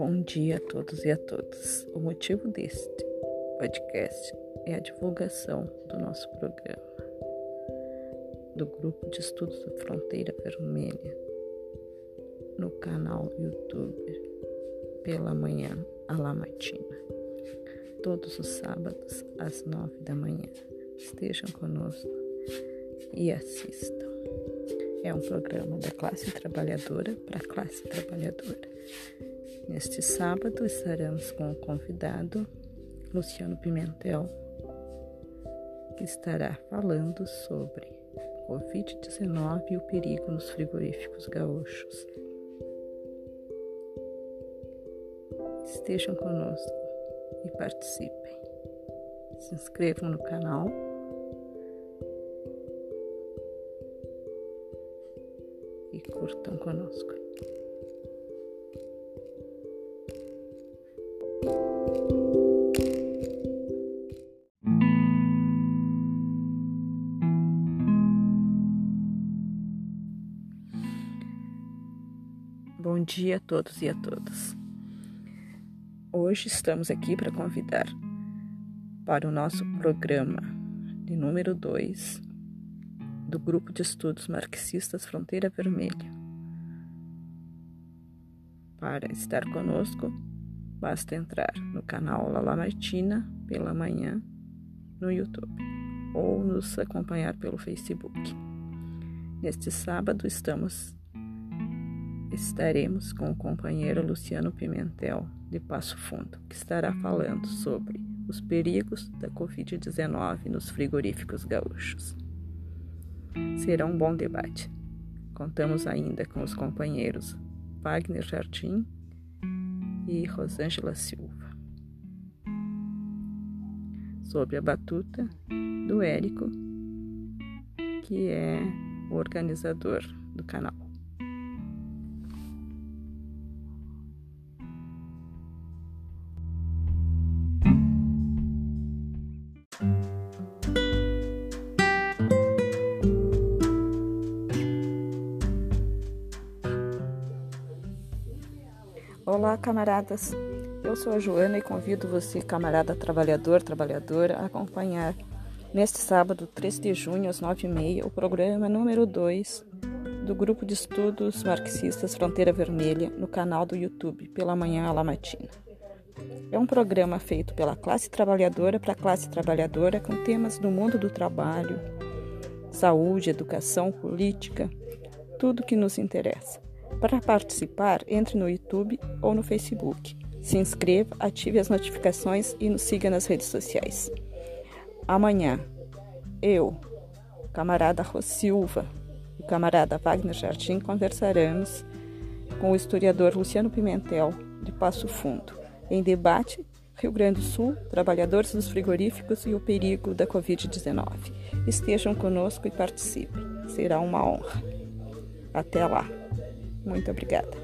Bom dia a todos e a todas. O motivo deste podcast é a divulgação do nosso programa do Grupo de Estudos da Fronteira Vermelha no canal YouTube pela manhã a la matina, todos os sábados às nove da manhã. Estejam conosco e assistam. É um programa da classe trabalhadora para a classe trabalhadora. Neste sábado estaremos com o convidado Luciano Pimentel, que estará falando sobre Covid-19 e o perigo nos frigoríficos gaúchos. Estejam conosco e participem. Se inscrevam no canal e curtam conosco. Bom dia a todos e a todas. Hoje estamos aqui para convidar para o nosso programa de número 2 do Grupo de Estudos Marxistas Fronteira Vermelha. Para estar conosco, basta entrar no canal Lala Martina pela manhã no YouTube ou nos acompanhar pelo Facebook. Neste sábado estamos estaremos com o companheiro Luciano Pimentel de Passo Fundo, que estará falando sobre os perigos da Covid-19 nos frigoríficos gaúchos. Será um bom debate. Contamos ainda com os companheiros Wagner Jardim e Rosângela Silva. Sob a batuta do Érico, que é o organizador do canal. Olá, camaradas. Eu sou a Joana e convido você, camarada trabalhador, trabalhadora, a acompanhar neste sábado, 3 de junho, às 9h30, o programa número 2 do Grupo de Estudos Marxistas Fronteira Vermelha no canal do YouTube, pela manhã à la matina. É um programa feito pela classe trabalhadora para a classe trabalhadora com temas do mundo do trabalho, saúde, educação, política, tudo que nos interessa. Para participar, entre no YouTube ou no Facebook. Se inscreva, ative as notificações e nos siga nas redes sociais. Amanhã, eu, camarada Ros Silva e camarada Wagner Jardim conversaremos com o historiador Luciano Pimentel, de Passo Fundo, em debate Rio Grande do Sul, trabalhadores dos frigoríficos e o perigo da Covid-19. Estejam conosco e participem. Será uma honra. Até lá. Muito obrigada.